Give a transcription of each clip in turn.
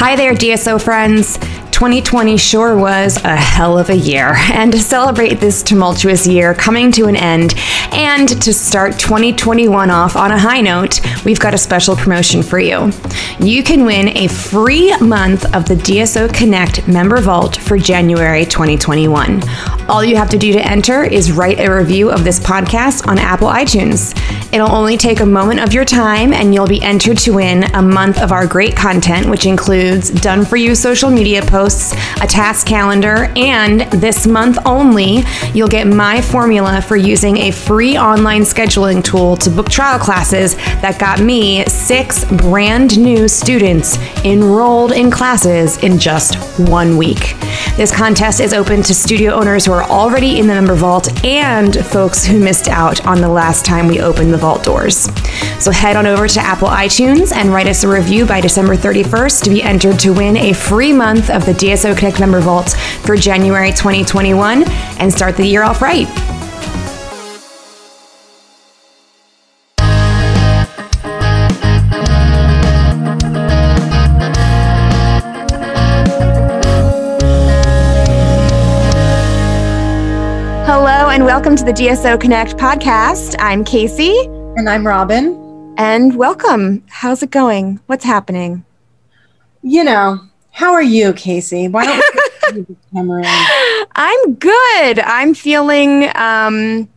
Hi there, DSO friends. 2020 sure was a hell of a year. And to celebrate this tumultuous year coming to an end and to start 2021 off on a high note, we've got a special promotion for you. You can win a free month of the DSO Connect member vault for January 2021. All you have to do to enter is write a review of this podcast on Apple iTunes. It'll only take a moment of your time, and you'll be entered to win a month of our great content, which includes done for you social media posts, a task calendar, and this month only, you'll get my formula for using a free online scheduling tool to book trial classes that got me six brand new students enrolled in classes in just one week. This contest is open to studio owners who are already in the member vault and folks who missed out on the last time we opened the vault doors. So head on over to Apple iTunes and write us a review by December 31st to be entered to win a free month of the DSO Connect member vault for January 2021 and start the year off right. Hello and welcome to the DSO Connect podcast. I'm Casey. And I'm Robin. And welcome. How's it going? What's happening? You know, how are you, Casey? Why don't we camera I'm good. I'm feeling um,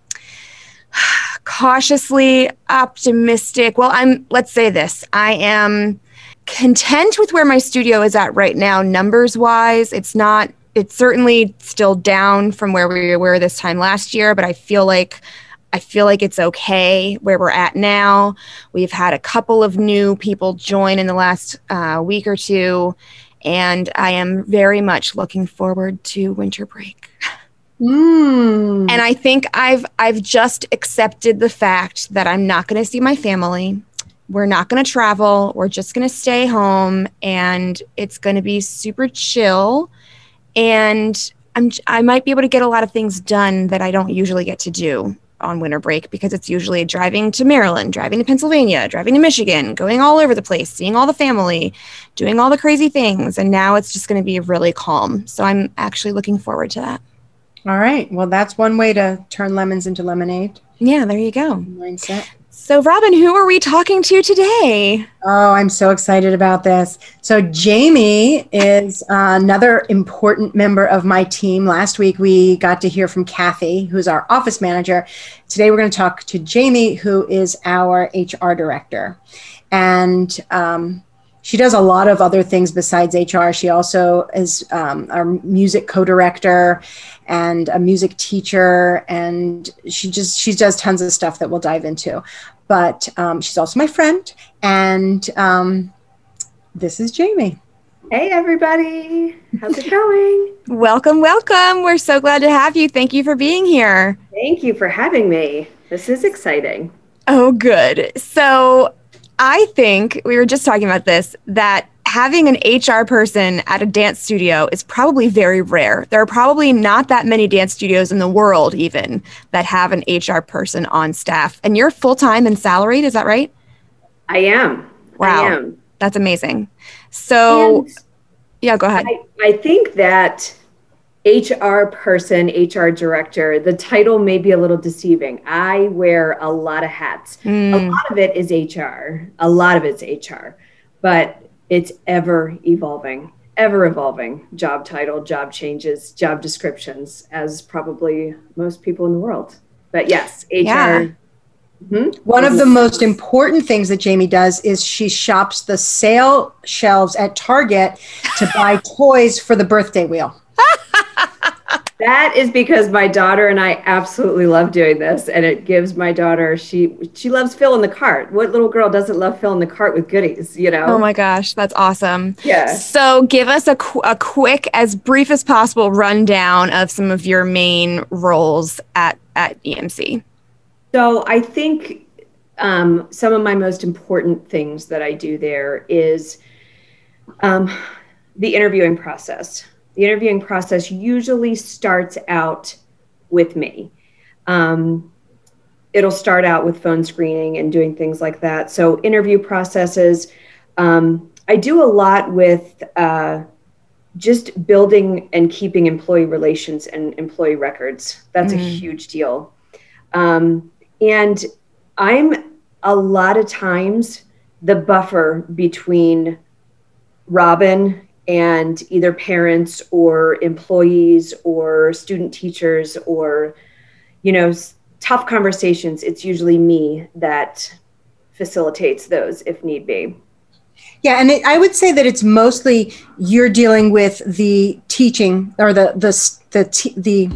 cautiously optimistic. Well, I'm, let's say this I am content with where my studio is at right now, numbers wise. It's not it's certainly still down from where we were this time last year, but I feel like I feel like it's okay where we're at now. We've had a couple of new people join in the last uh, week or two, and I am very much looking forward to winter break. Mm. And I think I've I've just accepted the fact that I'm not going to see my family. We're not going to travel. We're just going to stay home, and it's going to be super chill and I'm I might be able to get a lot of things done that I don't usually get to do on winter break because it's usually driving to Maryland, driving to Pennsylvania, driving to Michigan, going all over the place, seeing all the family, doing all the crazy things. And now it's just going to be really calm. So I'm actually looking forward to that. All right. Well, that's one way to turn lemons into lemonade. Yeah, there you go. Mindset. So, Robin, who are we talking to today? Oh, I'm so excited about this. So, Jamie is another important member of my team. Last week, we got to hear from Kathy, who's our office manager. Today, we're going to talk to Jamie, who is our HR director. And um, she does a lot of other things besides HR. She also is um, our music co-director and a music teacher, and she just she does tons of stuff that we'll dive into. But um, she's also my friend, and um, this is Jamie. Hey everybody, how's it going? welcome, welcome. We're so glad to have you. Thank you for being here. Thank you for having me. This is exciting. Oh, good. So I think we were just talking about this that having an HR person at a dance studio is probably very rare. There are probably not that many dance studios in the world, even that have an HR person on staff. And you're full time and salaried, is that right? I am. Wow. I am. That's amazing. So, And yeah, go ahead. I, I think that HR person, HR director, the title may be a little deceiving. I wear a lot of hats. A Mm, lot of it is HR. A lot of it's HR, but it's ever evolving, ever evolving job title, job changes, job descriptions, as probably most people in the world. But yes, HR. Yeah. Mhm. One of the most important things that Jamie does is she shops the sale shelves at Target to buy toys for the birthday wheel. That is because my daughter and I absolutely love doing this, and it gives my daughter she she loves filling the cart. What little girl doesn't love filling the cart with goodies? You know? oh my gosh, that's awesome. yeah. So, give us a, qu- a quick, as brief as possible rundown of some of your main roles at, at EMC. So I think um, some of my most important things that I do there is um, the interviewing process. The interviewing process usually starts out with me. Um, it'll start out with phone screening and doing things like that. So interview processes. Um, I do a lot with uh, just building and keeping employee relations and employee records. That's mm. a huge deal. Um, and I'm a lot of times the buffer between Robin and either parents or employees or student teachers or, you know, tough conversations. It's usually me that facilitates those if need be. Yeah, and it, I would say that it's mostly you're dealing with the teaching or the the the the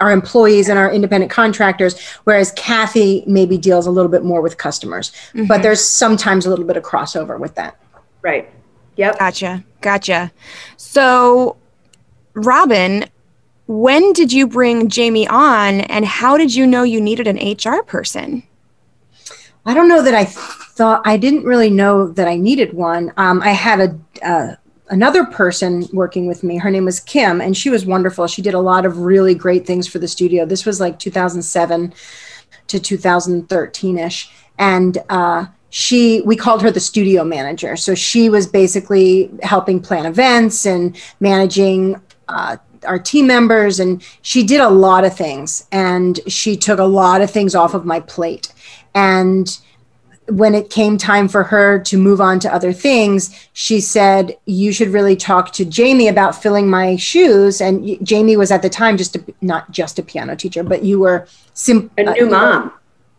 our employees and our independent contractors, whereas Kathy maybe deals a little bit more with customers. Mm-hmm. But there's sometimes a little bit of crossover with that. Right. Yep. Gotcha. Gotcha. So, Robin, when did you bring Jamie on and how did you know you needed an HR person? I don't know that I thought I didn't really know that I needed one. Um, I had a uh, another person working with me. Her name was Kim, and she was wonderful. She did a lot of really great things for the studio. This was like 2007 to 2013 ish, and uh, she we called her the studio manager. So she was basically helping plan events and managing. Uh, our team members and she did a lot of things and she took a lot of things off of my plate and when it came time for her to move on to other things, she said, You should really talk to Jamie about filling my shoes. And Jamie was at the time just a, not just a piano teacher, but you were sim- a new uh, mom.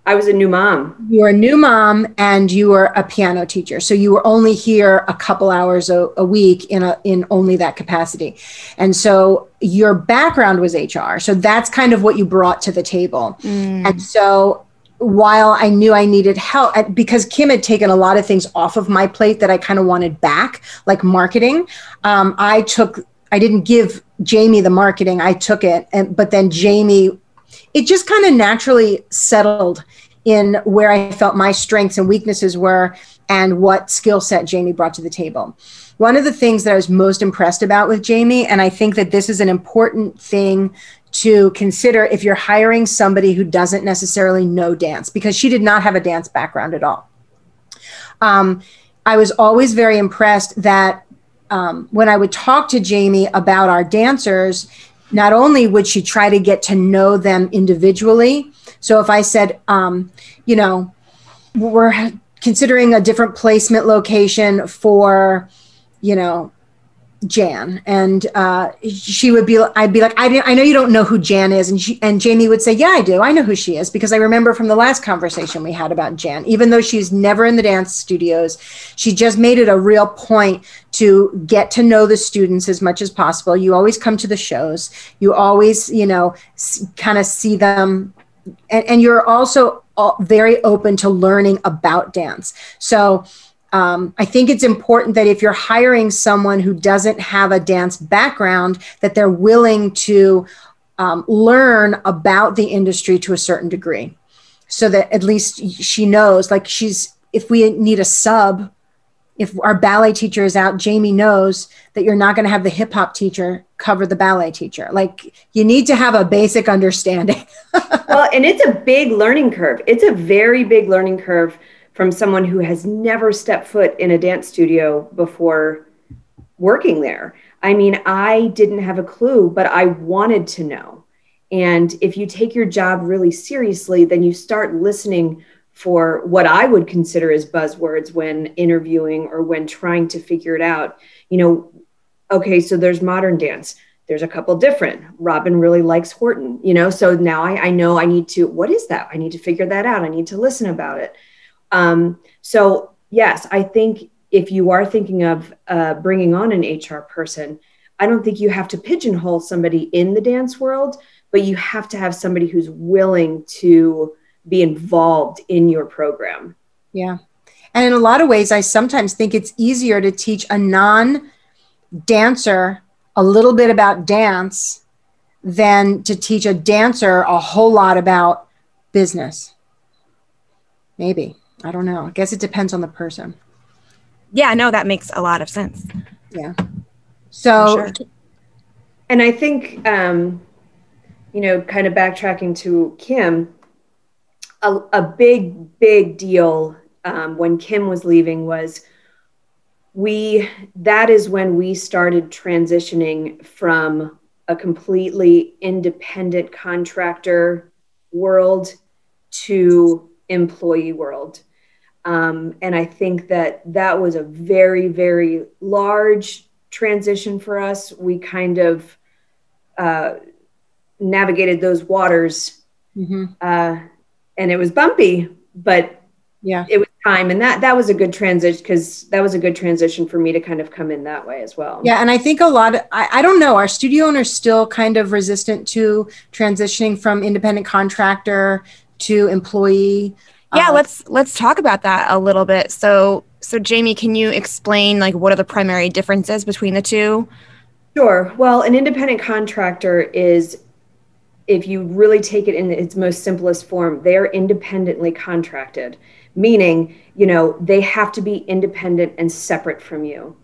I was a new mom. You were a new mom and you were a piano teacher. So you were only here a couple hours a, a week in a, in only that capacity. And so your background was HR. So that's kind of what you brought to the table. Mm. And so while I knew I needed help, because Kim had taken a lot of things off of my plate that I kind of wanted back, like marketing, um, I took, I didn't give Jamie the marketing, I took it. And, but then Jamie, it just kind of naturally settled in where I felt my strengths and weaknesses were and what skill set Jamie brought to the table. One of the things that I was most impressed about with Jamie, and I think that this is an important thing to consider if you're hiring somebody who doesn't necessarily know dance because she did not have a dance background at all. Um, I was always very impressed that um, when I would talk to Jamie about our dancers, not only would she try to get to know them individually. So if I said, um, you know, we're considering a different placement location for, you know, Jan, and uh, she would be. I'd be like, I, I know you don't know who Jan is, and she, and Jamie would say, Yeah, I do. I know who she is because I remember from the last conversation we had about Jan. Even though she's never in the dance studios, she just made it a real point to get to know the students as much as possible. You always come to the shows. You always, you know, kind of see them, and, and you're also very open to learning about dance. So um, I think it's important that if you're hiring someone who doesn't have a dance background, that they're willing to um, learn about the industry to a certain degree, so that at least she knows. Like she's, if we need a sub, if our ballet teacher is out, Jamie knows that you're not going to have the hip hop teacher cover the ballet teacher. Like you need to have a basic understanding. well, and it's a big learning curve. It's a very big learning curve from someone who has never stepped foot in a dance studio before working there. I mean, I didn't have a clue, but I wanted to know. And if you take your job really seriously, then you start listening for what I would consider as buzzwords when interviewing or when trying to figure it out. You know, okay, so there's modern dance. There's a couple different. Robin really likes Horton, you know, so now I, I know I need to, what is that? I need to figure that out. I need to listen about it. Um, so, yes, I think if you are thinking of uh, bringing on an HR person, I don't think you have to pigeonhole somebody in the dance world, but you have to have somebody who's willing to be involved in your program. Yeah. And in a lot of ways, I sometimes think it's easier to teach a non dancer a little bit about dance than to teach a dancer a whole lot about business. Maybe. I don't know. I guess it depends on the person. Yeah, no, that makes a lot of sense. Yeah. So, sure. and I think, um, you know, kind of backtracking to Kim, a, a big, big deal um, when Kim was leaving was we that is when we started transitioning from a completely independent contractor world to employee world um, and i think that that was a very very large transition for us. We kind of uh, navigated those waters mm-hmm. uh, and it was bumpy but yeah. it was time. And that that was a good transition because that was a good transition for me to kind of come in that way as well. Yeah and i think a lot of I, I don't know are studio owners still kind of resistant to transitioning from independent contractor to employee yeah uh, let's let's talk about that a little bit. So so jamie can you explain like what are the primary differences between the two? Sure. Well an independent contractor is if you really take it in its most simplest form they're independently contracted meaning you know they have to be independent and separate from you.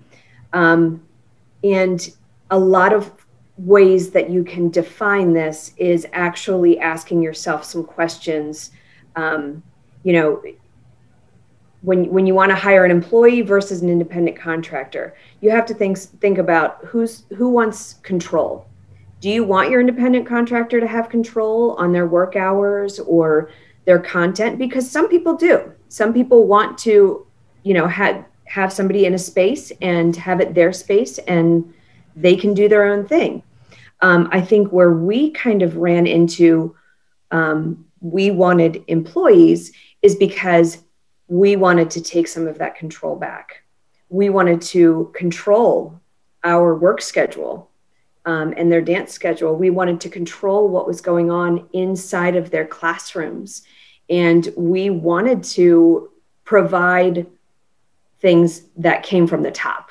Um, and a lot of ways that you can define this is actually asking yourself some questions um, you know when, when you want to hire an employee versus an independent contractor you have to think think about who's who wants control. Do you want your independent contractor to have control on their work hours or their content? Because some people do. Some people want to you know have have somebody in a space and have it their space and they can do their own thing. Um, i think where we kind of ran into um, we wanted employees is because we wanted to take some of that control back. We wanted to control our work schedule um, and their dance schedule. We wanted to control what was going on inside of their classrooms. And we wanted to provide things that came from the top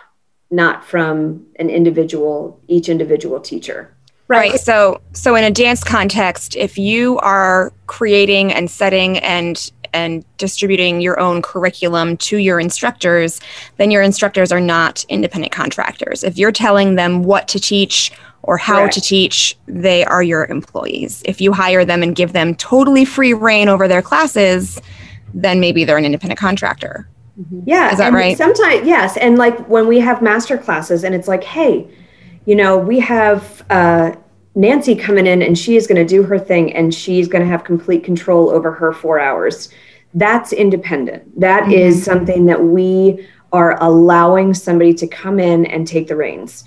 not from an individual each individual teacher. Right. So so in a dance context if you are creating and setting and and distributing your own curriculum to your instructors then your instructors are not independent contractors if you're telling them what to teach or how Correct. to teach, they are your employees. If you hire them and give them totally free reign over their classes, then maybe they're an independent contractor. Mm-hmm. Yeah. Is that right? Sometimes, yes. And like when we have master classes and it's like, hey, you know, we have uh, Nancy coming in and she is going to do her thing and she's going to have complete control over her four hours. That's independent. That mm-hmm. is something that we are allowing somebody to come in and take the reins.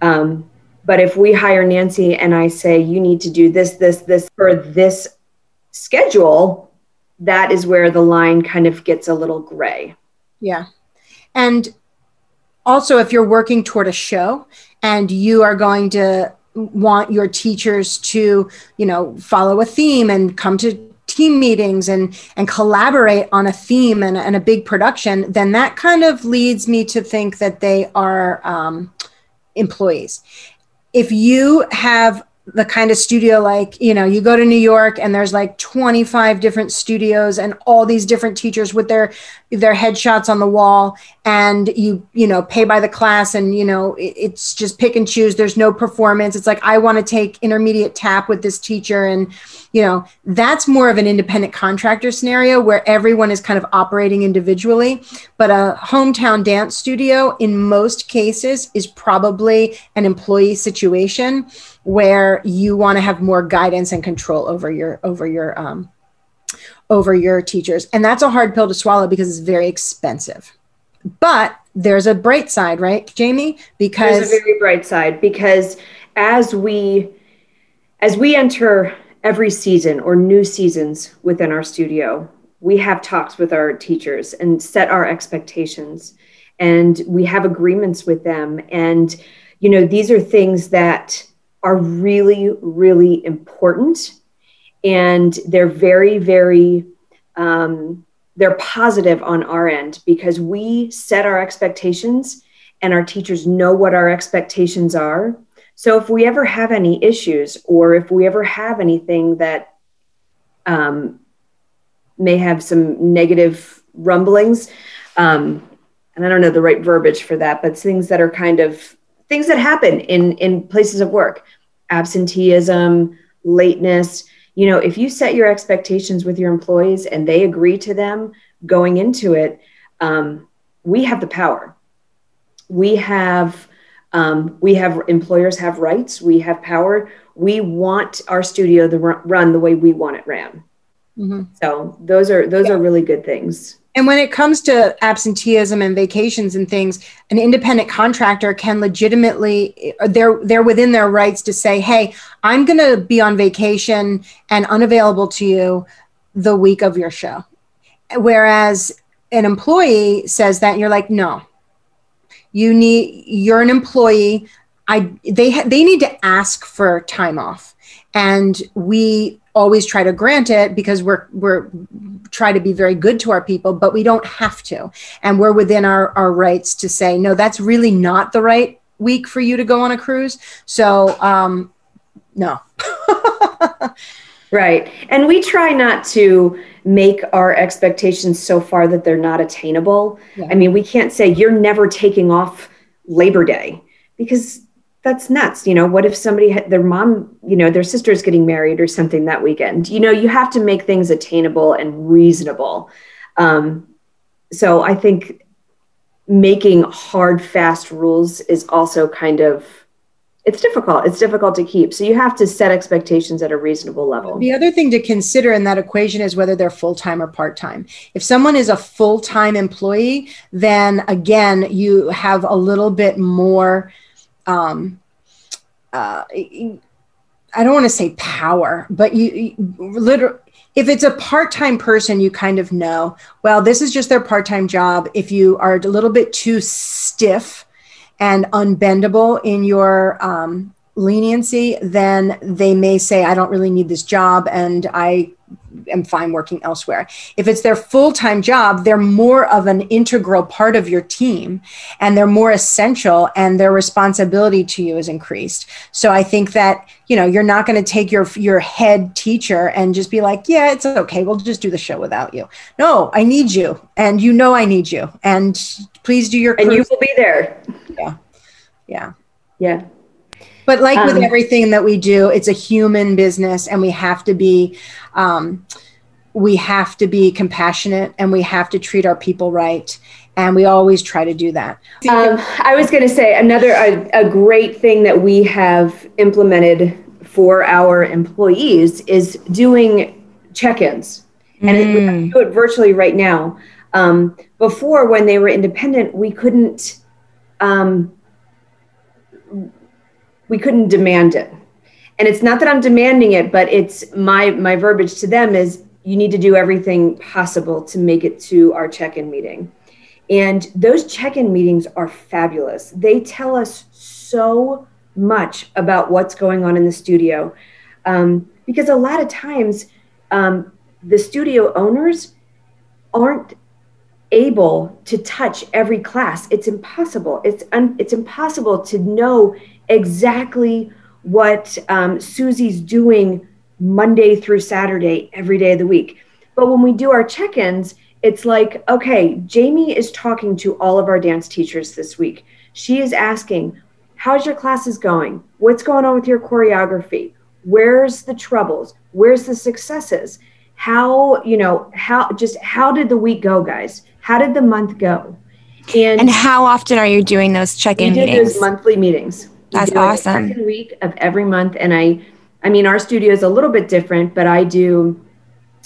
Um, but if we hire Nancy and I say, you need to do this, this, this for this schedule, that is where the line kind of gets a little gray. Yeah. And also, if you're working toward a show and you are going to want your teachers to, you know, follow a theme and come to team meetings and and collaborate on a theme and, and a big production, then that kind of leads me to think that they are um, employees. If you have the kind of studio like you know you go to new york and there's like 25 different studios and all these different teachers with their their headshots on the wall and you you know pay by the class and you know it, it's just pick and choose. There's no performance. It's like i want to take intermediate tap with this teacher and you know that's more of an independent contractor scenario where everyone is kind of operating individually. But a hometown dance studio in most cases is probably an employee situation where you want to have more guidance and control over your over your um, over your teachers. And that's a hard pill to swallow because it's very expensive. But there's a bright side right jamie? Because there's a very bright side because as we as we enter every season or new seasons within our studio, we have talks with our teachers and set our expectations and we have agreements with them. And you know these are things that are really really important and they're very very um, they're positive on our end because we set our expectations and our teachers know what our expectations are so if we ever have any issues or if we ever have anything that um, may have some negative rumblings, um, and I don't know the right verbiage for that, but things that are kind of things that happen in in places of work, absenteeism, lateness. You know, if you set your expectations with your employees and they agree to them going into it, um, we have the power We have um, we have employers have rights. We have power. We want our studio to run the way we want it ran. Mm-hmm. So those are those yeah. are really good things. And when it comes to absenteeism and vacations and things, an independent contractor can legitimately they're they're within their rights to say, "Hey, I'm going to be on vacation and unavailable to you the week of your show." Whereas an employee says that you're like, "No. You need you're an employee. I they ha- they need to ask for time off." And we always try to grant it because we're we're try to be very good to our people but we don't have to. And we're within our our rights to say no that's really not the right week for you to go on a cruise. So um no. Right. And we try not to make our expectations so far that they're not attainable. Yeah. i mean we can't say you're never taking off labor day because that's nuts. You know, what if somebody had their mom, you know, their sister's getting married or something that weekend? You know, you have to make things attainable and reasonable. Um, so I think making hard, fast rules is also kind of it's difficult. It's difficult to keep. So you have to set expectations at a reasonable level. The other thing to consider in that equation is whether they're full time or part time. If someone is a full time employee, then again, you have a little bit more um, uh, I don't want to say power, but you, you literally, if it's a part-time person, you kind of know, well, this is just their part-time job. If you are a little bit too stiff and unbendable in your um, leniency, then they may say, I don't really need this job and I am fine working elsewhere. If it's their full time job, they're more of an integral part of your team and they're more essential and their responsibility to you is increased. So I think that, you know, you're not going to take your, your head teacher and just be like, yeah, it's okay. We'll just do the show without you. No, I need you. And you know, I need you. And please do your, and you will be there. Yeah. Yeah. Yeah. But like um, with everything that we do, it's a human business, and we have to be, um, we have to be compassionate, and we have to treat our people right, and we always try to do that. Um, I was going to say another a, a great thing that we have implemented for our employees is doing check-ins, and mm. we do it virtually right now. Um, before, when they were independent, we couldn't. Um, we couldn't demand it and it's not that i'm demanding it but it's my my verbiage to them is you need to do everything possible to make it to our check-in meeting. And those check-in meetings are fabulous. They tell us so much about what's going on in the studio um, because a lot of times um, the studio owners aren't able to touch every class. It's impossible. It's un- it's impossible to know exactly what um, Susie's doing Monday through Saturday, every day of the week. But when we do our check ins, it's like, okay, Jamie is talking to all of our dance teachers this week. She is asking, How's your classes going? What's going on with your choreography? Where's the troubles? Where's the successes? How, you know, how just how did the week go, guys? How did the month go? And, and how often are you doing those check-in meetings? Those monthly meetings. That's awesome. Second week of every month, and I, I mean, our studio is a little bit different, but I do,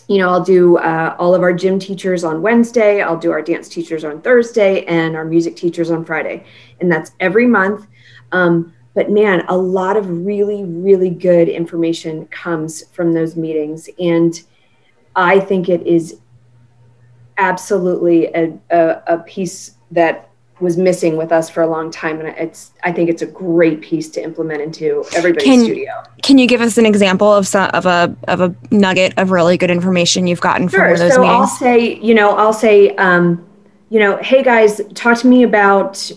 you know, I'll do uh, all of our gym teachers on Wednesday. I'll do our dance teachers on Thursday, and our music teachers on Friday, and that's every month. Um, but man, a lot of really, really good information comes from those meetings, and I think it is absolutely a, a, a piece that was missing with us for a long time and it's i think it's a great piece to implement into everybody's can, studio can you give us an example of some of a of a nugget of really good information you've gotten sure. from those so meetings? i'll say you know i'll say um, you know hey guys talk to me about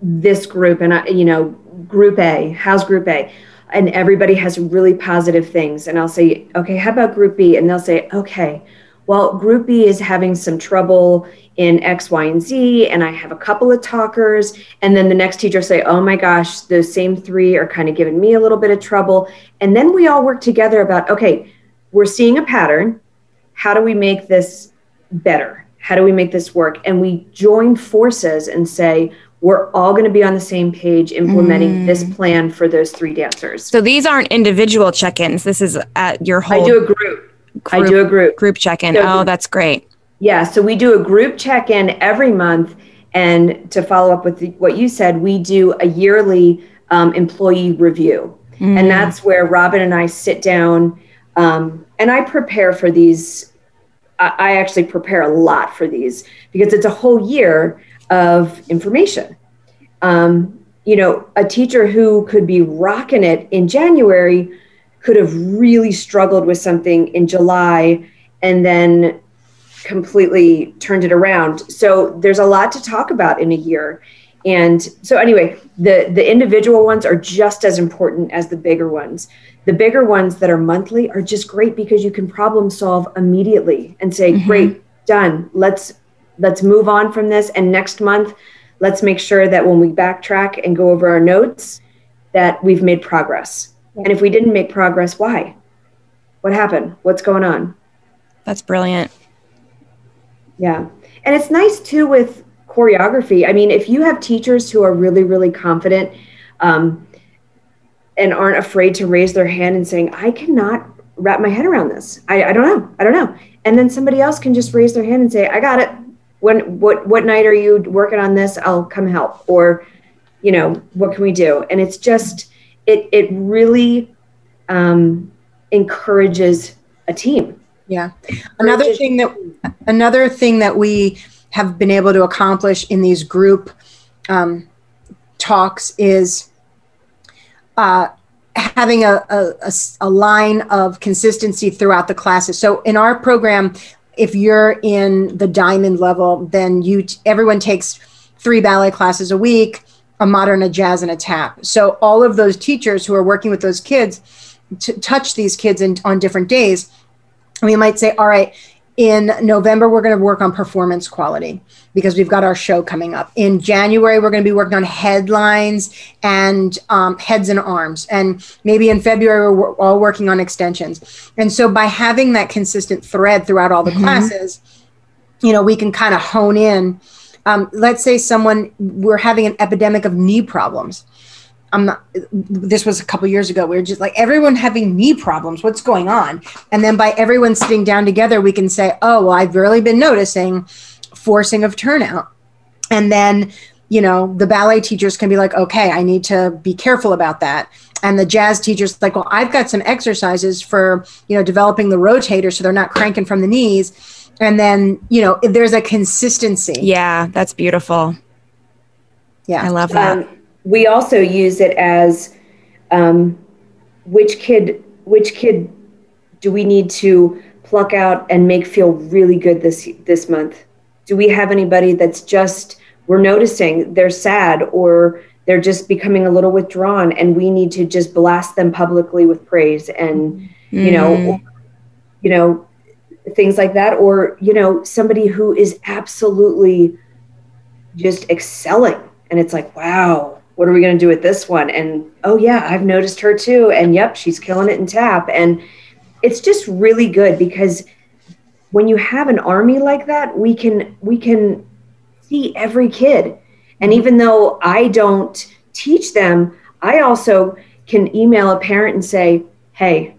this group and I, you know group a how's group a and everybody has really positive things and i'll say okay how about group b and they'll say okay well group b is having some trouble in X, Y, and Z, and I have a couple of talkers. And then the next teacher say, oh my gosh, those same three are kind of giving me a little bit of trouble. And then we all work together about, okay, we're seeing a pattern. How do we make this better? How do we make this work? And we join forces and say, we're all going to be on the same page implementing mm. this plan for those three dancers. So these aren't individual check-ins. This is at your whole I do a group. Group I do a group. Group check-in. So, oh, that's great. Yeah, so we do a group check-in every month and to follow up with the, what you said, we do a yearly um, employee review. Mm. And that's where Robin and I sit down um, and I prepare for these. I actually prepare a lot for these because it's a whole year of information. Um, you know, a teacher who could be rocking it in January could have really struggled with something in July and then completely turned it around. So there's a lot to talk about in a year. And so anyway, the the individual ones are just as important as the bigger ones. The bigger ones that are monthly are just great because you can problem solve immediately and say, mm-hmm. "Great, done. Let's let's move on from this and next month let's make sure that when we backtrack and go over our notes that we've made progress and if we didn't make progress why? What happened? What's going on? That's brilliant. Yeah. And it's nice too with choreography. I mean if you have teachers who are really really confident um, and aren't afraid to raise their hand and saying i cannot wrap my head around this. I, I don't know. I don't know. And then somebody else can just raise their hand and say i got it. When what what night are you working on this? I'll come help. Or you know what can we do? And it's just it it really um, encourages a team. Yeah. Another thing that another thing that we have been able to accomplish in these group um, talks is uh, having a, a, a, line of consistency throughout the classes. So in our program, if you're in the diamond level, then you everyone takes three ballet classes a week, a modern, a jazz, and a tap. So all of those teachers who are working with those kids to touch these kids in, on different days, we might say, all right, in November, we're going to work on performance quality because we've got our show coming up. In January, we're going to be working on headlines and um, heads and arms. And maybe in February, we're all working on extensions. And so by having that consistent thread throughout all the mm-hmm. classes, you know, we can kind of hone in. Um, let's say someone, we're having an epidemic of knee problems I'm not, this was a couple years ago. We were just like, everyone having knee problems. What's going on? And then by everyone sitting down together, we can say, oh, well, I've really been noticing forcing of turnout. And then, you know, the ballet teachers can be like, okay, I need to be careful about that. And the jazz teachers like, well, I've got some exercises for, you know, developing the rotator so they're not cranking from the knees. And then, you know, there's a consistency. Yeah, that's beautiful. Yeah. I love that. Um, we also use it as um, which kid which kid do we need to pluck out and make feel really good this this month do we have anybody that's just we're noticing they're sad or they're just becoming a little withdrawn and we need to just blast them publicly with praise and mm-hmm. you know or, you know things like that or you know somebody who is absolutely just excelling and it's like wow what are we going to do with this one? And oh, yeah, I've noticed her too. And yep, she's killing it in tap. And it's just really good because when you have an army like that, we can we can see every kid. And mm-hmm. even though I don't teach them, I also can email a parent and say, "Hey,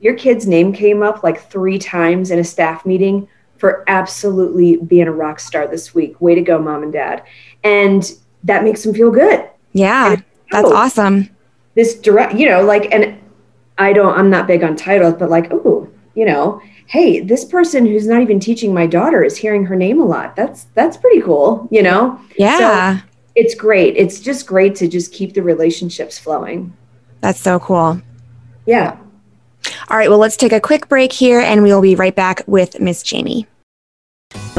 your kid's name came up like 3 times in a staff meeting for absolutely being a rock star this week. Way to go, mom and dad." And that makes them feel good yeah, that's oh, awesome. This direct, you know, like, and I don't, I'm not big on titles, but like, oh, you know, hey, this person who's not even teaching my daughter is hearing her name a lot. That's that's pretty cool, you know. Yeah. So it's great. It's just great to just keep the relationships flowing. That's so cool. Yeah. All right, well, let's take a quick break here and we'll be right back with Miss Jamie.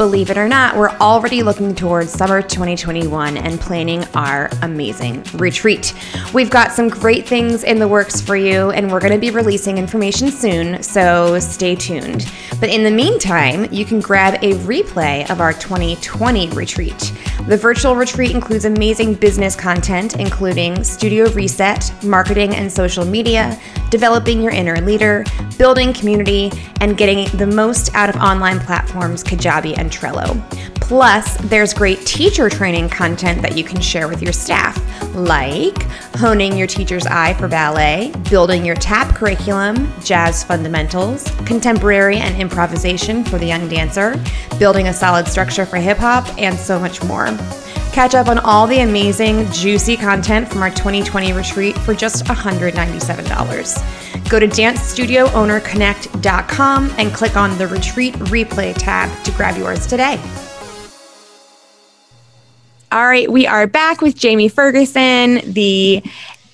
Believe it or not, we're already looking towards summer 2021 and planning our amazing retreat. We've got some great things in the works for you, and we're going to be releasing information soon, so stay tuned. But in the meantime, you can grab a replay of our 2020 retreat. The virtual retreat includes amazing business content, including studio reset, marketing and social media, developing your inner leader, building community, and getting the most out of online platforms Kajabi and Trello. Plus, there's great teacher training content that you can share with your staff, like honing your teacher's eye for ballet, building your tap curriculum, jazz fundamentals, contemporary and improvisation for the young dancer, building a solid structure for hip hop, and so much more. Catch up on all the amazing, juicy content from our 2020 retreat for just $197. Go to dancestudioownerconnect.com and click on the retreat replay tab to grab yours today. All right, we are back with Jamie Ferguson, the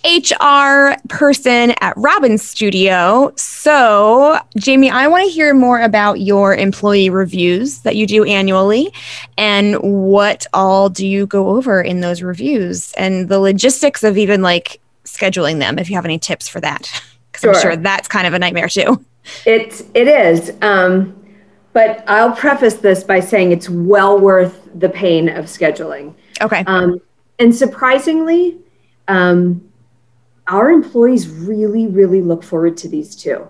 HR person at Robin's Studio. So, Jamie, I want to hear more about your employee reviews that you do annually and what all do you go over in those reviews and the logistics of even like scheduling them if you have any tips for that. Because sure. I'm sure that's kind of a nightmare too. It, it is. Um, but I'll preface this by saying it's well worth the pain of scheduling. Okay. Um, and surprisingly, um, our employees really, really look forward to these too.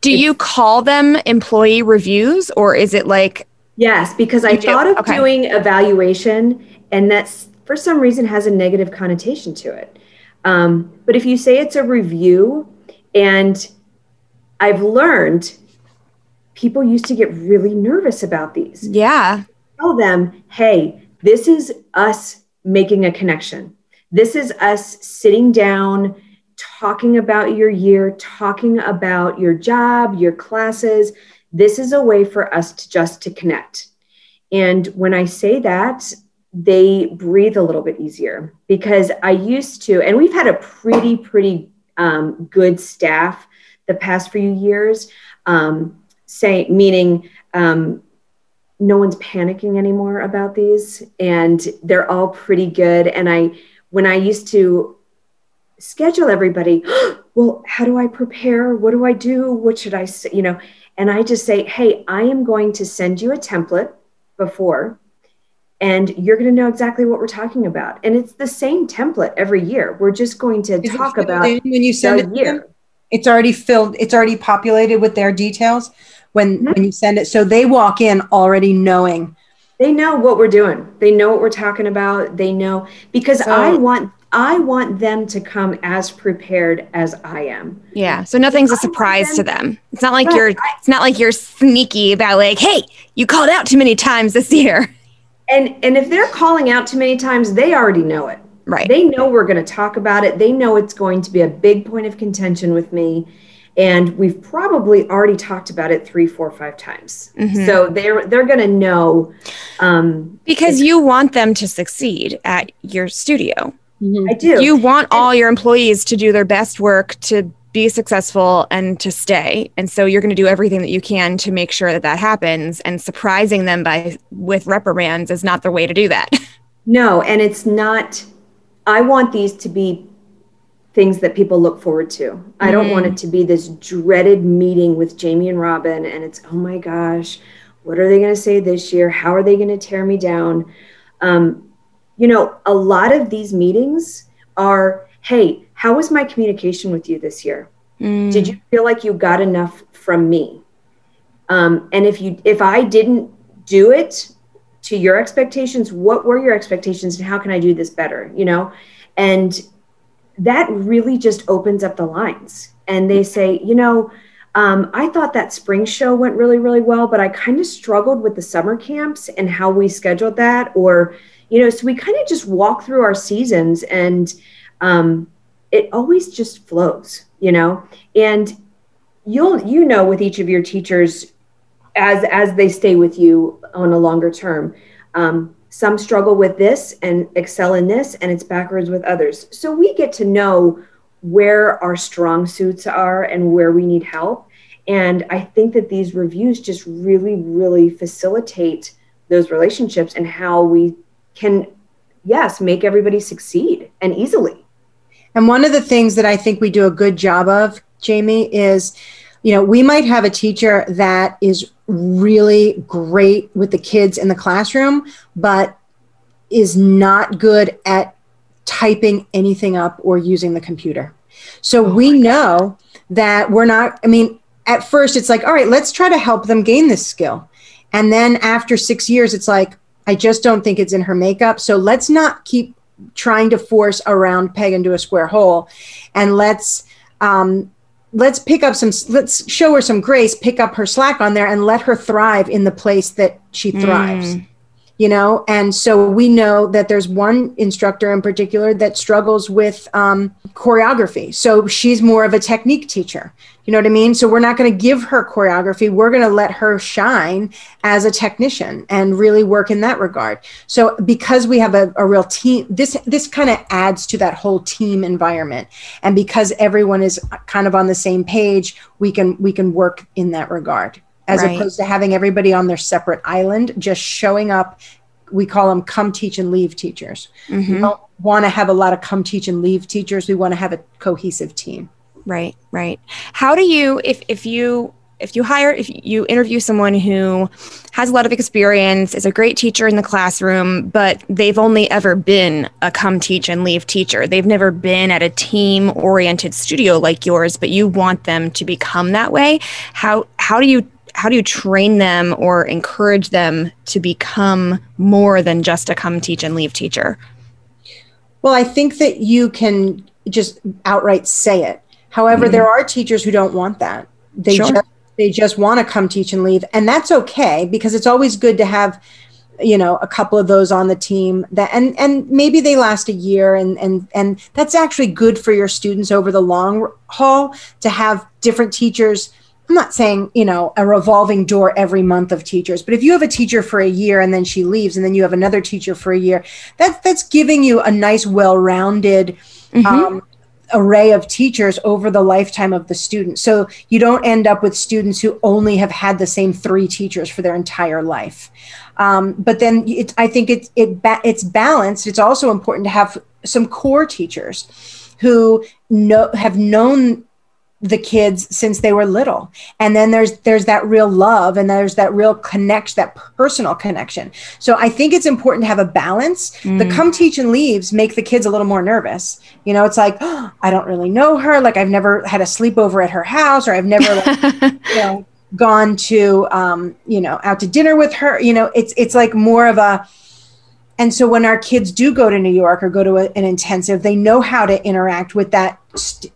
Do it's, you call them employee reviews or is it like? Yes, because I thought of okay. doing evaluation and that's for some reason has a negative connotation to it. Um, but if you say it's a review, and I've learned people used to get really nervous about these. Yeah. Tell them, hey, this is us making a connection. This is us sitting down talking about your year, talking about your job, your classes. This is a way for us to just to connect. And when I say that, they breathe a little bit easier because I used to, and we've had a pretty, pretty um, good staff the past few years. Um, say, meaning um, no one's panicking anymore about these, and they're all pretty good. And I, when I used to schedule everybody well how do i prepare? What do i do? What should i say? You know and i just say hey i am going to send you a template before and you're going to know exactly what we're talking about. And it's the same template every year. We're just going to Is talk about when you send it year. Them, it's already filled it's already populated with their details when mm-hmm. when you send it. So they walk in already knowing. They know what we're doing. They know what we're talking about. They know because so, i want I want them to come as prepared as I am. Yeah. So nothing's a surprise them, to them. It's not like you're it's not like you're sneaky about like, hey, you called out too many times this year. And and if they're calling out too many times, they already know it. Right. They know we're going to talk about it. They know it's going to be a big point of contention with me. And we've probably already talked about it three, four, five times. Mm-hmm. So they're they're going to know um, because you want them to succeed at your studio. Mm-hmm. I do. You want all your employees to do their best work to be successful and to stay. And so you're going to do everything that you can to make sure that that happens and surprising them by with reprimands is not the way to do that. No, and it's not I want these to be things that people look forward to. Mm-hmm. I don't want it mm-hmm. to be this dreaded meeting with Jamie and Robin and it's oh my gosh, what are they going to say this year? How are they going to tear me down? Um, you know, a lot of these meetings are, hey, how was my communication with you this year? Mm. Did you feel like you got enough from me? Um, and if you if I didn't do it to your expectations, what were your expectations and how can I do this better? You know, and that really just opens up the lines. And they say, you know, um, I thought that spring show went really, really well, but I kind of struggled with the summer camps and how we scheduled that, or you know so we kind of just walk through our seasons and um, it always just flows you know? And you'll you know with each of your teachers as as they stay with you on a longer term um, some struggle with this and excel in this and it's backwards with others. So we get to know where our strong suits are and where we need help. And i think that these reviews just really really facilitate those relationships and how we can yes make everybody succeed and easily. And one of the things that i think we do a good job of jamie is you know we might have a teacher that is really great with the kids in the classroom but is not good at typing anything up or using the computer. So oh we know that we're not i mean at first it's like all right let's try to help them gain this skill. And then after six years it's like I just don't think it's in her makeup. So let's not keep trying to force a round peg into a square hole, and let's um, let's pick up some let's show her some grace pick up her slack on there and let her thrive in the place that she thrives. Mm you know? And so we know that there's one instructor in particular that struggles with um, choreography. So she's more of a technique teacher. You know what i mean? So we're not going to give her choreography. We're going to let her shine as a technician and really work in that regard. So because we have a, a real team this this kind of adds to that whole team environment. And because everyone is kind of on the same page we can we can work in that regard as right. opposed to having everybody on their separate island just showing up. We call them come teach and leave teachers. Mm-hmm. we don't want to have a lot of come teach and leave teachers. We want to have a cohesive team. Right right. How do you if if you if you hire if you interview someone who has a lot of experience is a great teacher in the classroom but they've only ever been a come teach and leave teacher. They've never been at a team oriented studio like yours but you want them to become that way. How how do you how do you train them or encourage them to become more than just a come teach and leave teacher? Well, I think that you can just outright say it. However, mm-hmm. there are teachers who don't want that. They sure. just they just want to come teach and leave, and that's okay because it's always good to have you know a couple of those on the team that and and maybe they last a year and and and that's actually good for your students over the long haul to have different teachers I'm not saying, you know, a revolving door every month of teachers, but if you have a teacher for a year and then she leaves and then you have another teacher for a year, that's that's giving you a nice, well-rounded mm-hmm. um, array of teachers over the lifetime of the student. So you don't end up with students who only have had the same three teachers for their entire life. Um, but then it, I think it, it it's balanced. It's also important to have some core teachers who know have known the kids since they were little. And then there's there's that real love and there's that real connection that personal connection. So i think it's important to have a balance. Mm. the come teach and leaves make the kids a little more nervous. You know it's like oh, i don't really know her. Like i've never had a sleepover at her house or i've never like, you know gone to um, you know out to dinner with her. You know it's it's like more of a and so when our kids do go to new york or go to a, an intensive they know how to interact with that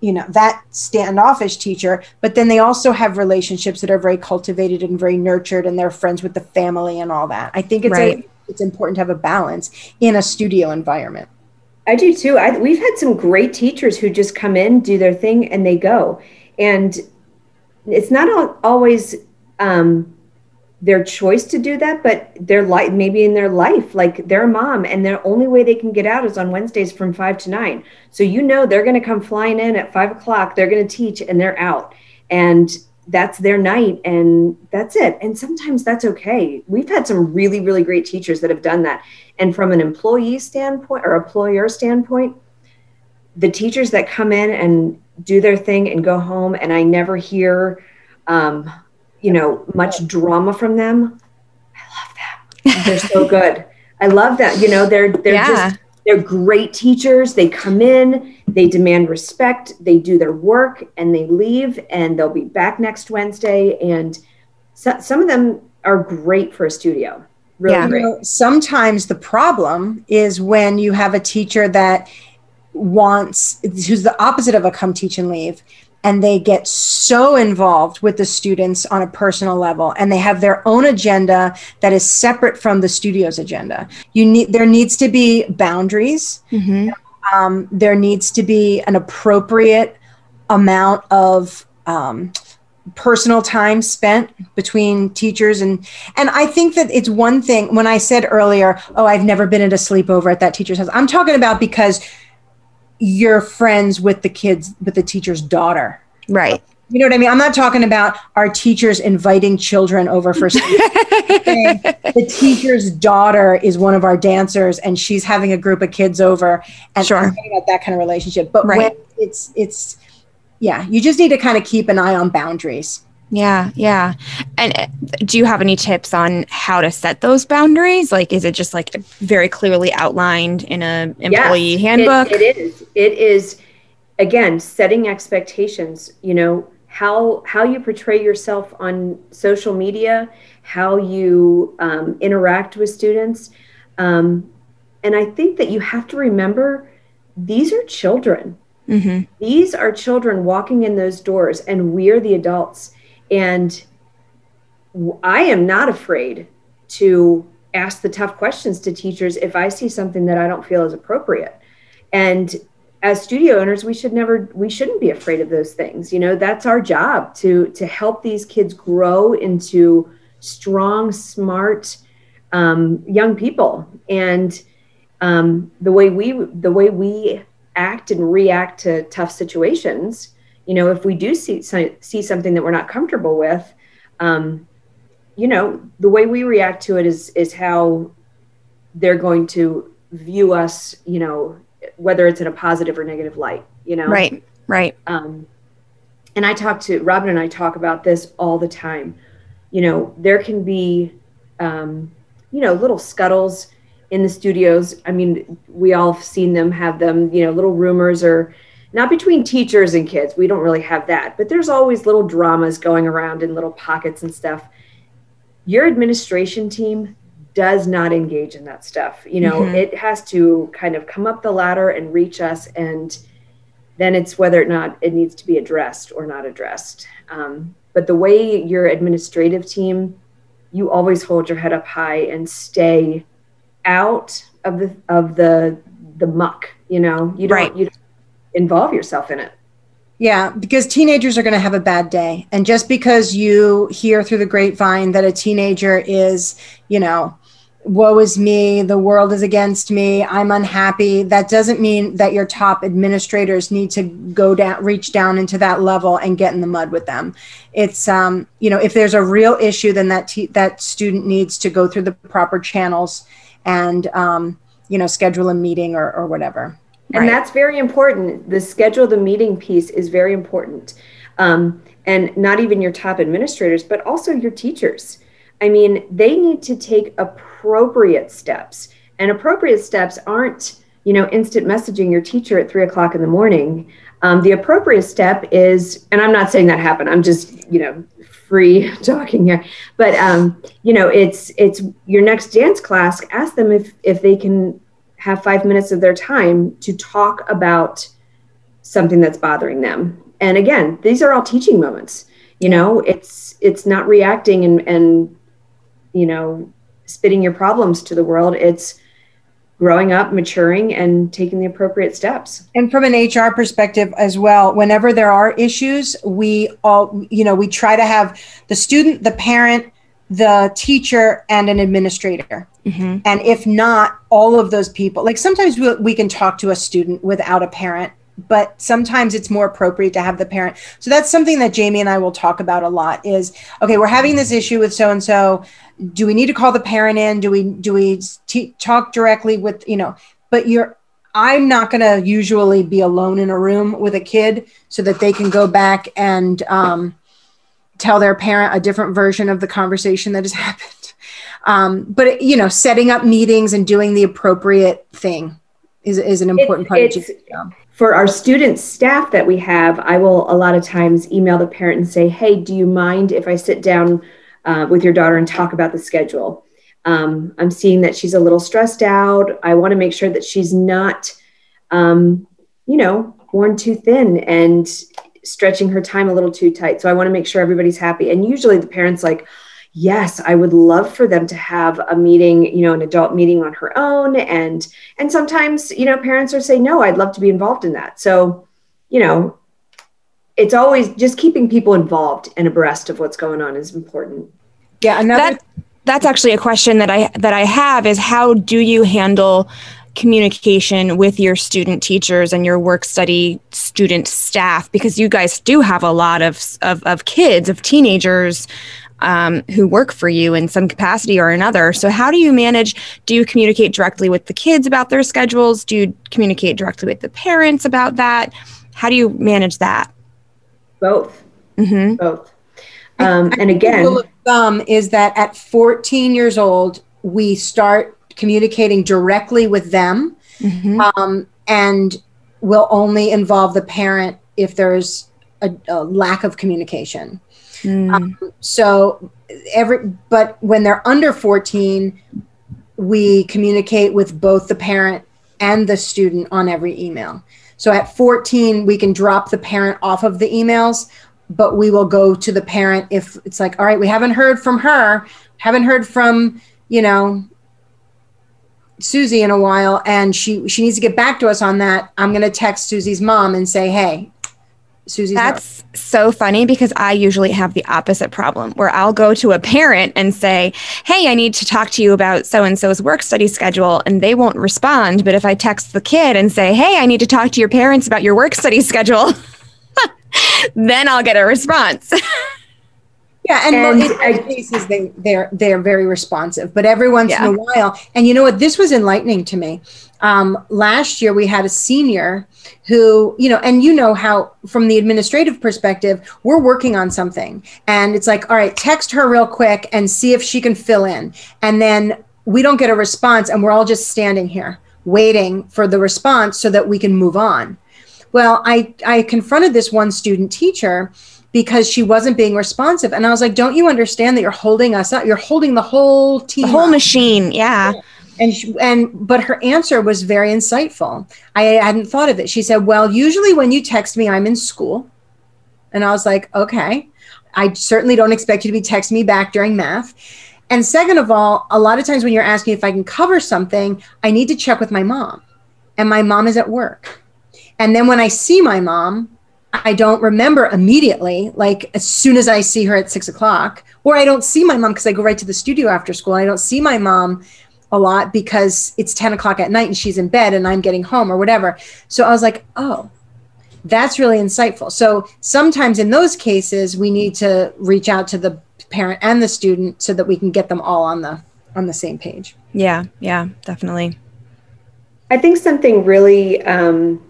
you know that standoffish teacher but then they also have relationships that are very cultivated and very nurtured and they're friends with the family and all that. I think it's right. a, it's important to have a balance in a studio environment. I do too. I, we've had some great teachers who just come in do their thing and they go. And it's not always um, their choice to do that, but their life, maybe in their life, like their mom, and their only way they can get out is on Wednesdays from five to nine. So you know they're going to come flying in at five o'clock. They're going to teach, and they're out, and that's their night, and that's it. And sometimes that's okay. We've had some really, really great teachers that have done that. And from an employee standpoint or employer standpoint, the teachers that come in and do their thing and go home, and I never hear. Um, you know much drama from them i love them they're so good i love that you know they're they're yeah. just they're great teachers they come in they demand respect they do their work and they leave and they'll be back next wednesday and so, some of them are great for a studio really yeah. great. You know, sometimes the problem is when you have a teacher that wants who's the opposite of a come teach and leave and they get so involved with the students on a personal level and they have their own agenda that is separate from the studio's agenda you need there needs to be boundaries mm-hmm. um, there needs to be an appropriate amount of um, personal time spent between teachers and and I think that it's one thing when I said earlier, oh, I've never been at a sleepover at that teacher's house. I'm talking about because you're friends with the kids with the teacher's daughter right you know what I mean? I'm not talking about our teachers inviting children over for the teacher's daughter is one of our dancers and she's having a group of kids over and sure. about that kind of relationship. But right. when it's it's yeah, you just need to kind of keep an eye on boundaries. Yeah, yeah. And uh, do you have any tips on how to set those boundaries? Like, is it just like very clearly outlined in a employee yes, handbook? It, it is. It is again setting expectations. You know, how how you portray yourself on social media, how you um, interact with students, um, and I think that you have to remember these are children. Mm-hmm. These are children walking in those doors, and we're the adults. And I am not afraid to ask the tough questions to teachers if I see something that I don't feel is appropriate. And as studio owners, we should never we shouldn't be afraid of those things. You know, that's our job to to help these kids grow into strong, smart um, young people. And um, the way we the way we act and react to tough situations, you know, if we do see see something that we're not comfortable with, um, you know, the way we react to it is is how they're going to view us, you know, whether it's in a positive or negative light, you know. Right. Right. Um, and I talk to Robin and I talk about this all the time. You know, there can be, um, you know, little scuttles in the studios. I mean, we all have seen them have them, you know, little rumors or not between teachers and kids. We don't really have that, but there's always little dramas going around in little pockets and stuff your administration team does not engage in that stuff. You know, mm-hmm. it has to kind of come up the ladder and reach us, and then it's whether or not it needs to be addressed or not addressed. Um, but the way your administrative team, you always hold your head up high and stay out of the of the the muck. You know, you don't right. you don't involve yourself in it. Yeah, because teenagers are going to have a bad day. And just because you hear through the grapevine that a teenager is, you know, woe is me, the world is against me, I'm unhappy, that doesn't mean that your top administrators need to go down, reach down into that level and get in the mud with them. It's, um, you know, if there's a real issue, then that, te- that student needs to go through the proper channels and, um, you know, schedule a meeting or, or whatever. And right. that's very important. The schedule the meeting piece is very important. Um, and not even your top administrators, but also your teachers. I mean, they need to take appropriate steps. And appropriate steps aren't, you know, instant messaging your teacher at three o'clock in the morning. Um, the appropriate step is, and I'm not saying that happened. I'm just, you know, free talking here. But um, you know, it's it's your next dance class. Ask them if if they can have five minutes of their time to talk about something that's bothering them. And again these are all teaching moments. You know it's it's not reacting and and you know spitting your problems to the world. It's growing up maturing and taking the appropriate steps. And from an hr perspective as well whenever there are issues we all you know we try to have the student the parent the teacher and an administrator. Mm-hmm. And if not, all of those people, like sometimes we, we can talk to a student without a parent, but sometimes it's more appropriate to have the parent. So that's something that Jamie and I will talk about a lot is okay, we're having this issue with so and so. Do we need to call the parent in? Do we do we t- talk directly with, you know, but you're I'm not going to usually be alone in a room with a kid so that they can go back and um, tell their parent a different version of the conversation that has happened. Um, but you know, setting up meetings and doing the appropriate thing is, is an important it, part of the job. For our student staff that we have, I will a lot of times email the parent and say, "Hey, do you mind if I sit down uh, with your daughter and talk about the schedule? Um, I'm seeing that she's a little stressed out. I want to make sure that she's not, um, you know, worn too thin and stretching her time a little too tight. So I want to make sure everybody's happy. And usually the parents like, yes, I would love for them to have a meeting, you know, an adult meeting on her own. And and sometimes, you know, parents are saying, no, I'd love to be involved in that. So, you know, it's always just keeping people involved and abreast of what's going on is important. Yeah, another that, that's actually a question that I that I have is how do you handle communication with your student teachers and your work study student staff because you guys do have a lot of of, of kids of teenagers um, who work for you in some capacity or another. So how do you manage do you communicate directly with the kids about their schedules? Do you communicate directly with the parents about that? How do you manage that? Both. Mm-hmm. both. Um, and again rule of thumb is that at 14 years old we start communicating directly with them mm-hmm. um, and will only involve the parent if there's a, a lack of communication. Mm. Um, so every but when they're under 14 we communicate with both the parent and the student on every email so at 14 we can drop the parent off of the emails but we will go to the parent if it's like all right we haven't heard from her haven't heard from you know Susie in a while and she she needs to get back to us on that. I'm going to text Susie's mom and say, "Hey, Susie's That's not. so funny because I usually have the opposite problem where I'll go to a parent and say, "Hey, I need to talk to you about so and so's work study schedule," and they won't respond, but if I text the kid and say, "Hey, I need to talk to your parents about your work study schedule," then I'll get a response. Yeah, and, and in most cases they they're they're very responsive, but every once yeah. in a while, and you know what? This was enlightening to me. Um, last year we had a senior who, you know, and you know how from the administrative perspective, we're working on something, and it's like, all right, text her real quick and see if she can fill in, and then we don't get a response, and we're all just standing here waiting for the response so that we can move on. Well, I I confronted this one student teacher because she wasn't being responsive. And I was like, don't you understand that you're holding us up? You're holding the whole team, the whole up. machine. Yeah. And, she, and, but her answer was very insightful. I hadn't thought of it. She said, well, usually when you text me, I'm in school. And I was like, okay, I certainly don't expect you to be texting me back during math. And second of all, a lot of times when you're asking if I can cover something, I need to check with my mom. And my mom is at work. And then when I see my mom, I don't remember immediately, like as soon as I see her at six o'clock, or I don't see my mom because I go right to the studio after school. I don't see my mom a lot because it's 10 o'clock at night and she's in bed and I'm getting home or whatever. So I was like, oh, that's really insightful. So sometimes in those cases, we need to reach out to the parent and the student so that we can get them all on the on the same page. Yeah, yeah, definitely. I think something really um,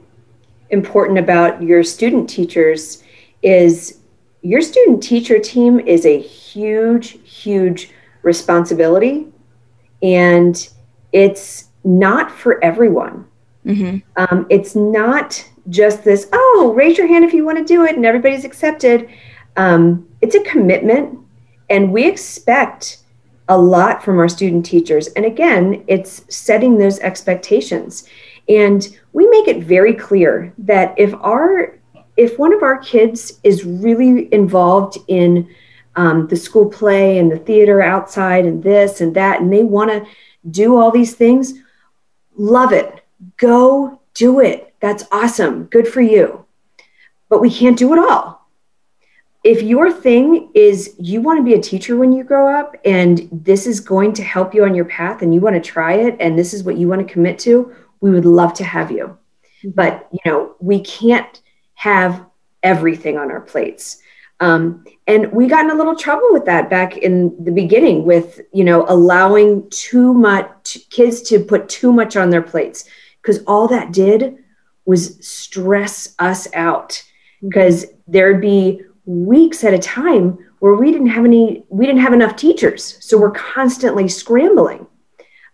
important about your student teachers is your student teacher team is a huge, huge responsibility. And it's not for everyone. Mm-hmm. Um, it's not just this, oh, raise your hand if you want to do it and everybody's accepted. Um, it's a commitment. And we expect a lot from our student teachers. And again, it's setting those expectations. And we make it very clear that if our if one of our kids is really involved in um, the school play and the theater outside and this and that, and they want to do all these things, love it. Go do it. That's awesome. Good for you. But we can't do it all. If your thing is you want to be a teacher when you grow up and this is going to help you on your path and you want to try it and this is what you want to commit to, we would love to have you. Mm-hmm. But, you know, we can't have everything on our plates. Um, and we got in a little trouble with that back in the beginning with, you know, allowing too much kids to put too much on their plates because all that did was stress us out because mm-hmm. there'd be weeks at a time where we didn't have any we didn't have enough teachers so we're constantly scrambling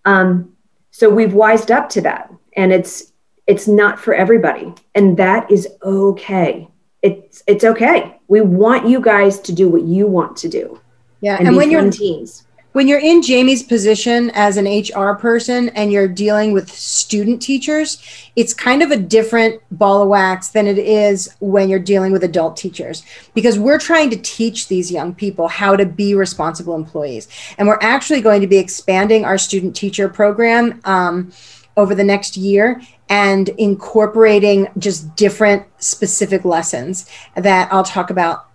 um, so we've wised up to that and it's it's not for everybody and that is okay. It's it's okay. We want you guys to do what you want to do yeah and, and when you're in teams when you're in Jamie's position as an HR person and you're dealing with student teachers, it's kind of a different ball of wax than it is when you're dealing with adult teachers because we're trying to teach these young people how to be responsible employees. And we're actually going to be expanding our student teacher program. Um, over the next year and incorporating just different specific lessons that I'll talk about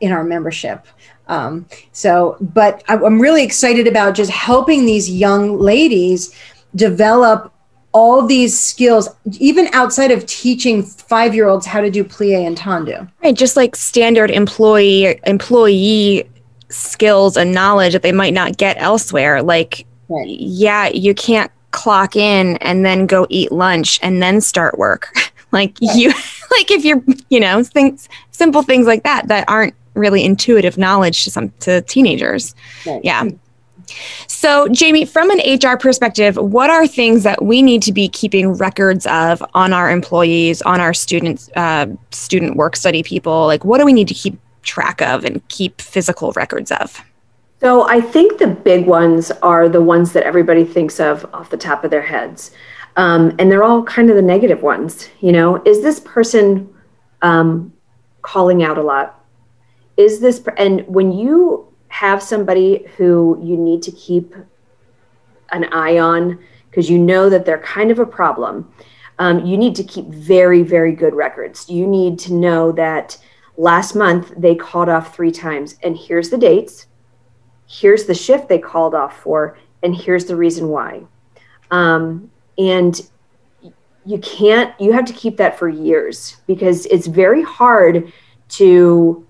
in our membership. Um, so, but I'm really excited about just helping these young ladies develop all these skills, even outside of teaching five year olds how to do plie and tendu. Right, just like standard employee employee skills and knowledge that they might not get elsewhere. Like, right. yeah, you can't clock in and then go eat lunch and then start work. like right. you like if you're, you know, things simple things like that that aren't really intuitive knowledge to some to teenagers. Right. Yeah. So, Jamie, from an HR perspective, what are things that we need to be keeping records of on our employees, on our students, uh, student work study people? Like, what do we need to keep track of and keep physical records of? So, I think the big ones are the ones that everybody thinks of off the top of their heads. Um, and they're all kind of the negative ones. You know, is this person um, calling out a lot? Is this, and when you have somebody who you need to keep an eye on because you know that they're kind of a problem. Um, you need to keep very, very good records. You need to know that last month they called off three times, and here's the dates, here's the shift they called off for, and here's the reason why. Um, and you can't, you have to keep that for years because it's very hard to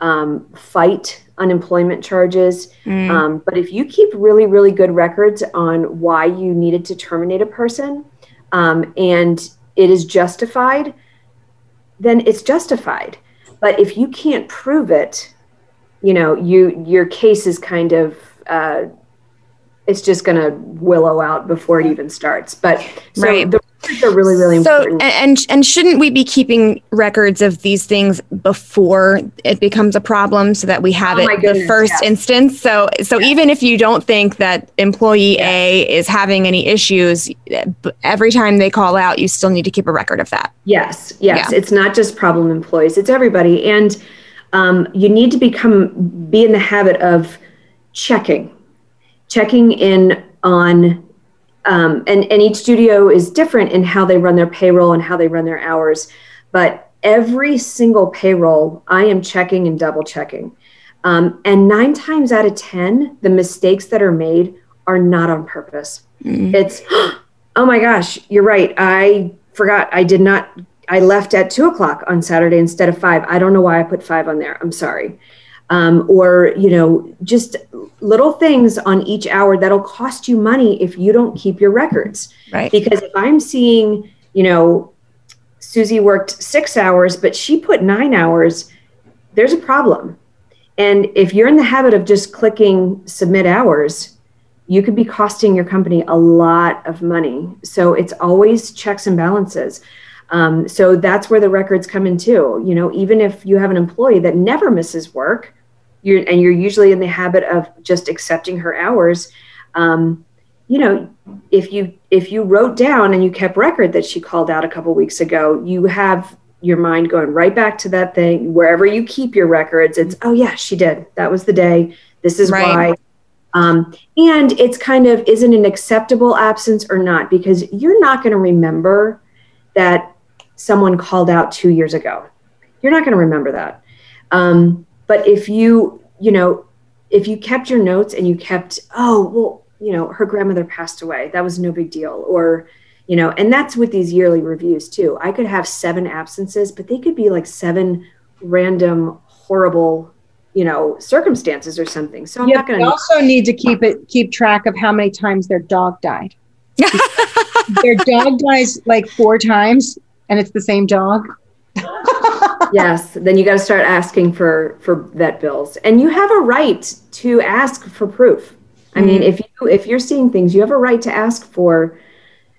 um, fight unemployment charges. Mm. Um, but if you keep really, really good records on why you needed to terminate a person um, and it is justified, then it's justified. But if you can't prove it, you know, you your case is kind of uh, it's just going to willow out before it even starts. But so right. the records are really really so, important. And and shouldn't we be keeping records of these things before it becomes a problem so that we have oh it goodness, the first instance? So so even if you don't think that employee. A is having any issues, every time they call out, you still need to keep a record of that. Yes, yes, it's not just problem employees; it's everybody, and um, you need to become be in the habit of checking checking in on um, and, and each studio is different in how they run their payroll and how they run their hours but every single payroll i am checking and double checking. Um, and nine times out of ten the mistakes that are made are not on purpose. Mm-hmm. it's oh my gosh you're right. I forgot. I did not i left at two o'clock on saturday instead of five. I don't know why i put five on there. I'm sorry um, or you know just little things on each hour that'll cost you money if you don't keep your records. Right. Because if i'm seeing you know susie worked six hours but she put nine hours there's a problem. And if you're in the habit of just clicking submit hours you could be costing your company a lot of money. So it's always checks and balances. Um, so that's where the records come in too. You know even if you have an employee that never misses work you're and you're usually in the habit of just accepting her hours um, you know if you if you wrote down and you kept record that she called out a couple weeks ago you have your mind going right back to that thing. Wherever you keep your records it's oh yeah she did. That was the day. This is right. why. Um, and it's kind of is not an acceptable absence or not? Because you're not going to remember that someone called out two years ago. You're not going to remember that. Um, but if you, you know, if you kept your notes and you kept, oh, well, you know, her grandmother passed away, that was no big deal. Or, you know, and that's with these yearly reviews too. I could have seven absences, but they could be like seven random, horrible, you know, circumstances or something. So I'm not going to. also need to keep it, keep track of how many times their dog died. their dog dies like four times and it's the same dog yes, then you got to start asking for for vet bills, and you have a right to ask for proof. I mean, if you if you're seeing things, you have a right to ask for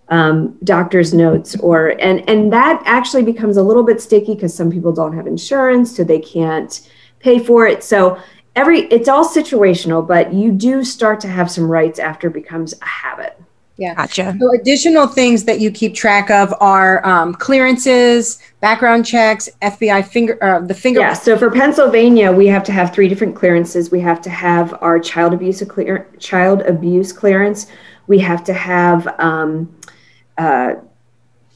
um, doctor's notes, or and and that actually becomes a little bit sticky because some people don't have insurance, so they can't pay for it. So every it's all situational, but you do start to have some rights after it becomes a habit. Yeah. Gotcha. So additional things that you keep track of are um, clearances, background checks, FBI finger, uh, the finger. Yeah. So for Pennsylvania, we have to have three different clearances. We have to have our child abuse clear, child abuse clearance. We have to have um, uh,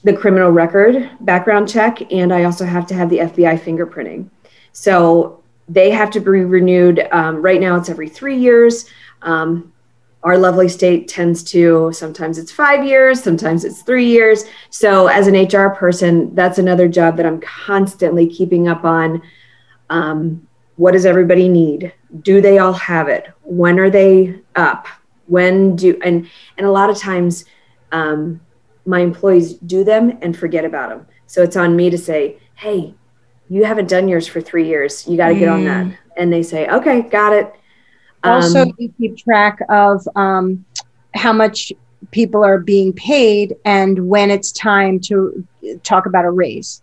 the criminal record background check, and I also have to have the FBI fingerprinting. So they have to be renewed. Um, right now, it's every three years. Um, our lovely state tends to sometimes it's five years sometimes it's three years. So as an hr person that's another job that i'm constantly keeping up on. Um, what does everybody need? Do they all have it? When are they up? When do and and a lot of times um, my employees do them and forget about them. So it's on me to say hey you haven't done yours for three years. You got to mm. get on that. Mm. and they say okay got it Also, Um, you keep track of um, how much people are being paid and when it's time to talk about a raise.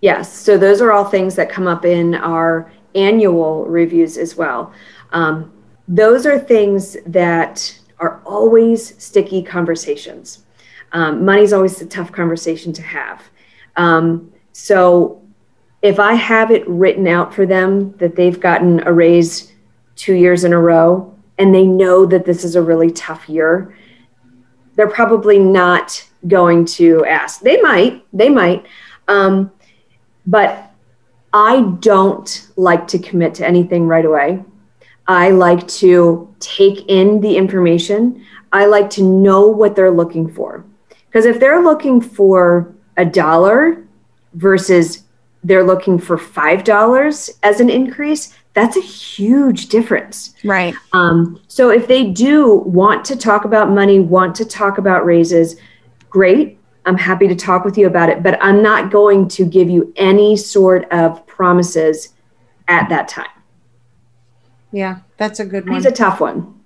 Yes, so those are all things that come up in our annual reviews as well. Um, those are things that are always sticky conversations. Um, money's always a tough conversation to have. Um, so if I have it written out for them that they've gotten a raise two years in a row and they know that this is a really tough year, they're probably not going to ask. They might, they might. Um, but I don't like to commit to anything right away. I like to take in the information. I like to know what they're looking for. Because if they're looking for a dollar versus they're looking for $5 as an increase, that's a huge difference. Right. Um, so if they do want to talk about money, want to talk about raises, great. I'm happy to talk with you about it, but I'm not going to give you any sort of promises at that time. Yeah, that's a good one. He's a tough one.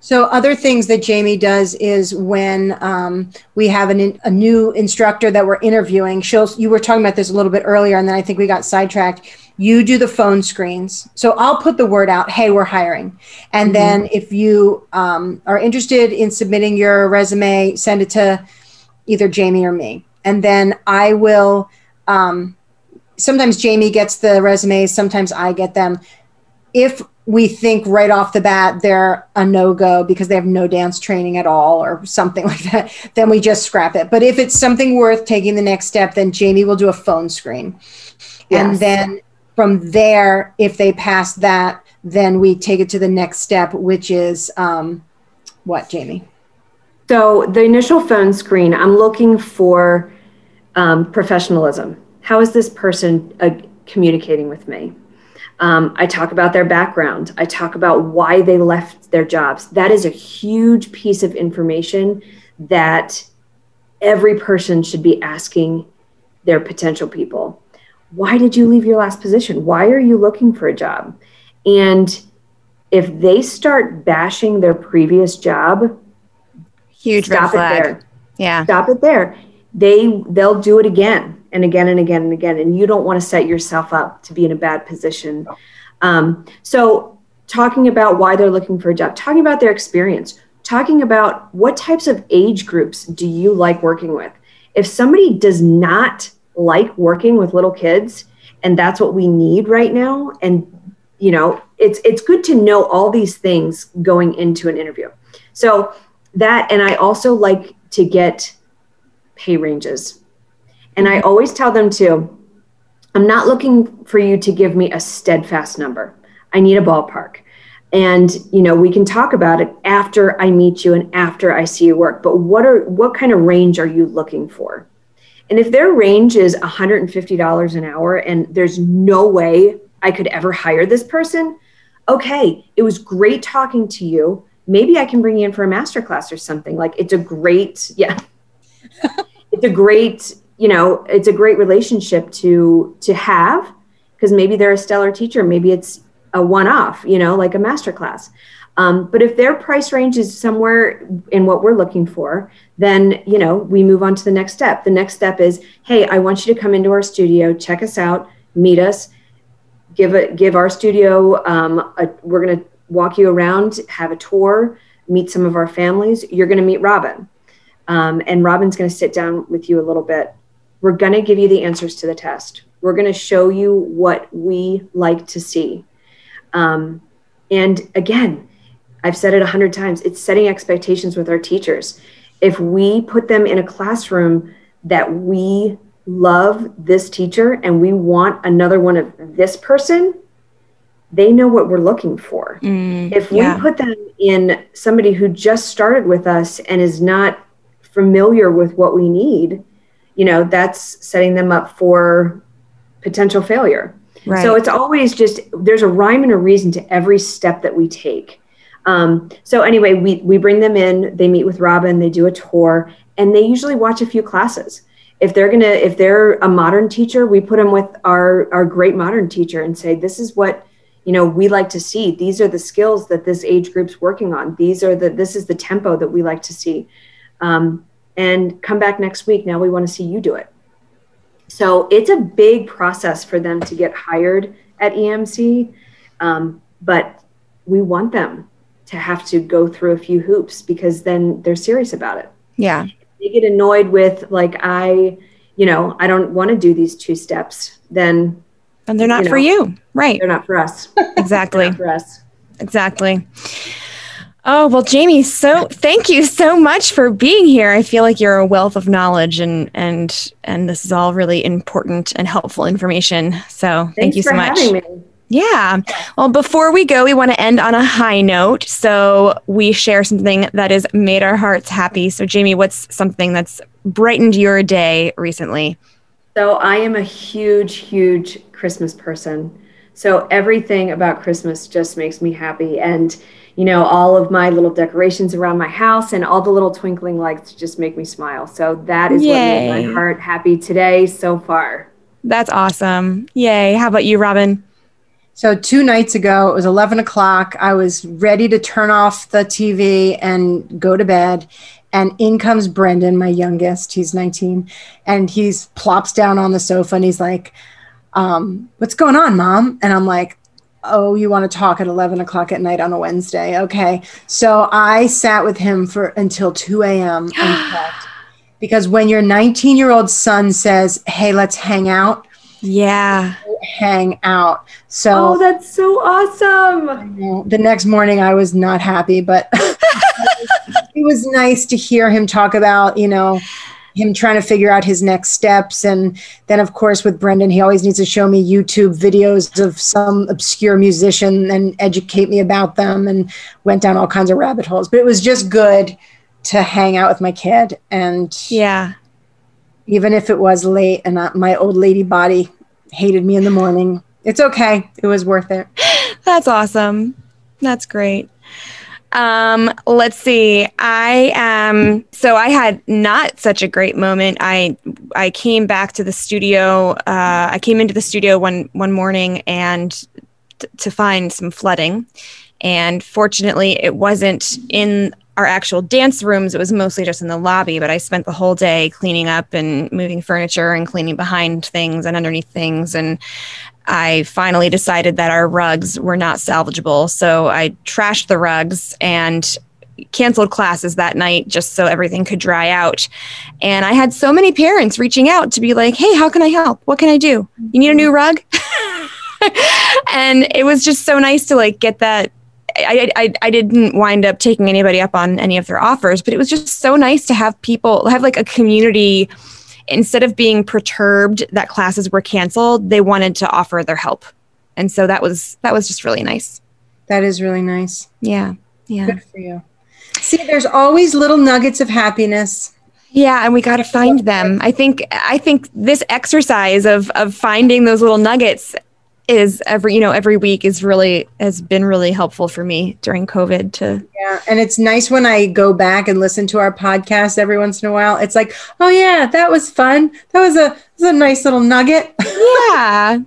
So other things that Jamie does is when um, we have an, a new instructor that we're interviewing, she'll, you were talking about this a little bit earlier, and then I think we got sidetracked. You do the phone screens. So I'll put the word out, hey, we're hiring. And Mhm. then if you um, are interested in submitting your resume, send it to either Jamie or me. And then I will, um, sometimes Jamie gets the resumes, sometimes I get them. If we think right off the bat they're a no go because they have no dance training at all or something like that, then we just scrap it. But if it's something worth taking the next step, then Jamie will do a phone screen. And then from there, if they pass that, then we take it to the next step, which is um, what, Jamie? So the initial phone screen, I'm looking for um, professionalism. How is this person uh, communicating with me? Um, I talk about their background. I talk about why they left their jobs. That is a huge piece of information that every person should be asking their potential people. Why did you leave your last position? Why are you looking for a job? And if they start bashing their previous job, Huge stop it flag. there Yeah. stop it there they they'll do it again and again and again and again and you don't want to set yourself up to be in a bad position um, so talking about why they're looking for a job talking about their experience talking about what types of age groups do you like working with if somebody does not like working with little kids and that's what we need right now. And you know it's it's good to know all these things going into an interview. So that and i also like to get pay ranges. And i always tell them to i'm not looking for you to give me a steadfast number. I need a ballpark. And you know we can talk about it after i meet you and after i see your work but what are what kind of range are you looking for and if their range is $150 an hour and there's no way i could ever hire this person okay it was great talking to you. Maybe i can bring you in for a master class or something. Like it's a great yeah. It's a great you know it's a great relationship to to have because maybe they're a stellar teacher. Maybe it's a one-off you know like a master class um, but if their price range is somewhere in what we're looking for then you know we move on to the next step. The next step is hey i want you to come into our studio check us out meet us give it give our studio um, a, we're going to walk you around have a tour meet some of our families. You're going to meet robin. Um, and robin's going to sit down with you a little bit. We're going to give you the answers to the test. We're going to show you what we like to see. Um, and again i've said it a hundred times it's setting expectations with our teachers if we put them in a classroom that we love this teacher and we want another one of this person, they know what we're looking for. Mm, If we yeah. put them in somebody who just started with us and is not familiar with what we need, you know, that's setting them up for potential failure. right. So it's always just there's a rhyme and a reason to every step that we take. Um, so anyway, we we bring them in. They meet with Robin. They do a tour, and they usually watch a few classes. If they're gonna, if they're a modern teacher, we put them with our our great modern teacher and say, this is what you know we like to see these are the skills that this age group's working on these are the this is the tempo that we like to see um, and come back next week now we want to see you do it so it's a big process for them to get hired at emc um, but we want them to have to go through a few hoops because then they're serious about it. Yeah. They get annoyed with like i you know i don't want to do these two steps then and they're not you for know, you. Right. they're not for us. Exactly. For us. Exactly. Oh well jamie so thank you so much for being here. I feel like you're a wealth of knowledge and and and this is all really important and helpful information. So thank you so for much. having me. Yeah. Well, before we go, we want to end on a high note. So we share something that has made our hearts happy. So, Jamie, what's something that's brightened your day recently? So I am a huge, huge Christmas person. So everything about Christmas just makes me happy. And, you know, all of my little decorations around my house and all the little twinkling lights just make me smile. So that is what made my heart happy today so far. That's awesome. Yay. How about you, Robin? So two nights ago, it was 11 o'clock. I was ready to turn off the TV and go to bed. And in comes Brendan, my youngest. He's 19. And he's plops down on the sofa and he's like, um, what's going on, mom? And I'm like, oh, you want to talk at 11 o'clock at night on a Wednesday. Okay. So I sat with him for until 2 a.m. Because when your 19 year old son says, hey, let's hang out, Yeah. Hang out. So Oh, that's so awesome. the next morning I was not happy, but it was nice to hear him talk about, you know, him trying to figure out his next steps. And then, of course, with Brendan, he always needs to show me YouTube videos of some obscure musician and educate me about them and went down all kinds of rabbit holes. But it was just good to hang out with my kid. And Yeah. even if it was late and my old lady body hated me in the morning, it's okay. It was worth it. That's awesome. That's great. Um, let's see. I um so I had not such a great moment. I I came back to the studio. Uh, I came into the studio one one morning and t- to find some flooding, and fortunately, it wasn't in our actual dance rooms. It was mostly just in the lobby. But I spent the whole day cleaning up and moving furniture and cleaning behind things and underneath things and I finally decided that our rugs were not salvageable. So I trashed the rugs and canceled classes that night just so everything could dry out. And I had so many parents reaching out to be like, hey, how can I help? What can I do? You need a new rug? and it was just so nice to like get that. I, I, I didn't wind up taking anybody up on any of their offers, but it was just so nice to have people have like a community instead of being perturbed that classes were canceled, they wanted to offer their help. And so that was that was just really nice. That is really nice. Yeah. Yeah. Good for you. See, there's always little nuggets of happiness. Yeah, and we got to find them. I think I think this exercise of of finding those little nuggets is every you know every week is really has been really helpful for me during COVID to Yeah. And it's nice when I go back and listen to our podcast every once in a while. It's like, oh yeah, that was fun. That was a that was a nice little nugget. yeah.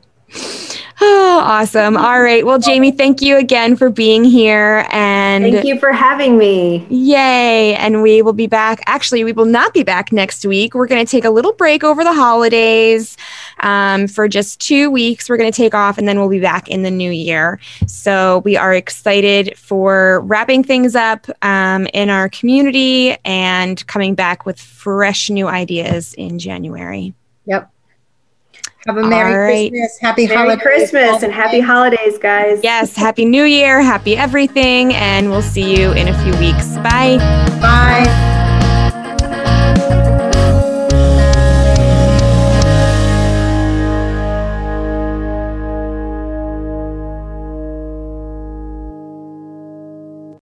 Oh, awesome. All right. Well, Jamie, thank you again for being here and Thank you for having me. Yay. And we will be back. Actually, we will not be back next week. We're going to take a little break over the holidays um, for just two weeks. We're going to take off and then we'll be back in the new year. So we are excited for wrapping things up um, in our community and coming back with fresh new ideas in January. Yep. Have a Merry All right. Christmas. Happy Merry holidays. Christmas and happy holidays, guys. Yes. Happy New Year. Happy everything. And we'll see you in a few weeks. Bye. Bye.